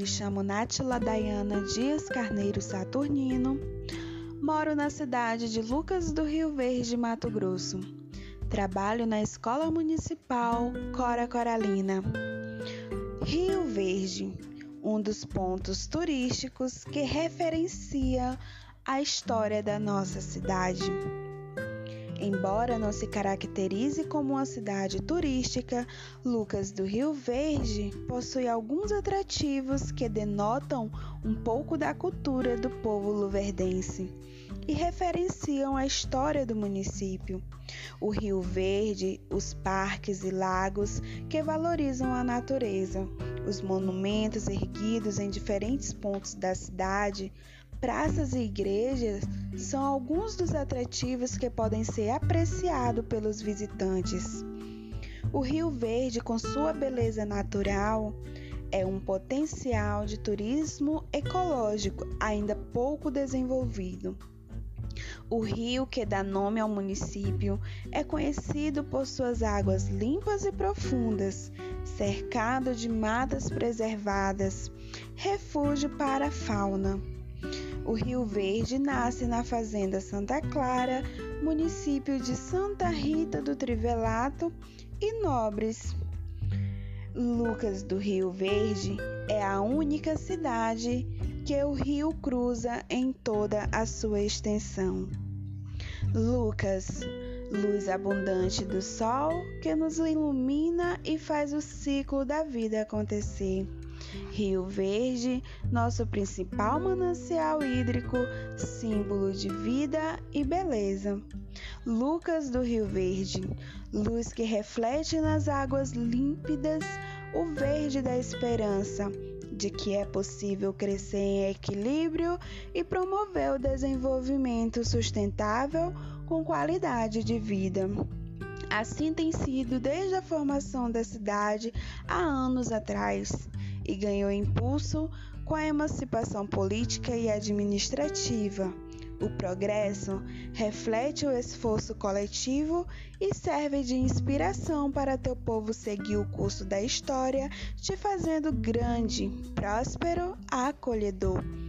chamo Nátila Dayana Dias Carneiro Saturnino. Moro na cidade de Lucas do Rio Verde, Mato Grosso. Trabalho na Escola Municipal Cora Coralina. Rio Verde, um dos pontos turísticos que referencia a história da nossa cidade. Embora não se caracterize como uma cidade turística, Lucas do Rio Verde possui alguns atrativos que denotam um pouco da cultura do povo luverdense e referenciam a história do município. O Rio Verde, os parques e lagos que valorizam a natureza, os monumentos erguidos em diferentes pontos da cidade Praças e igrejas são alguns dos atrativos que podem ser apreciados pelos visitantes. O Rio Verde, com sua beleza natural, é um potencial de turismo ecológico ainda pouco desenvolvido. O rio que dá nome ao município é conhecido por suas águas limpas e profundas, cercado de matas preservadas, refúgio para a fauna. O Rio Verde nasce na Fazenda Santa Clara, município de Santa Rita do Trivelato e Nobres. Lucas do Rio Verde é a única cidade que o rio cruza em toda a sua extensão. Lucas, luz abundante do sol que nos ilumina e faz o ciclo da vida acontecer. Rio Verde, nosso principal manancial hídrico, símbolo de vida e beleza. Lucas do Rio Verde, luz que reflete nas águas límpidas o verde da esperança de que é possível crescer em equilíbrio e promover o desenvolvimento sustentável com qualidade de vida. Assim tem sido desde a formação da cidade há anos atrás e ganhou impulso com a emancipação política e administrativa. O progresso reflete o esforço coletivo e serve de inspiração para teu povo seguir o curso da história, te fazendo grande, próspero, acolhedor.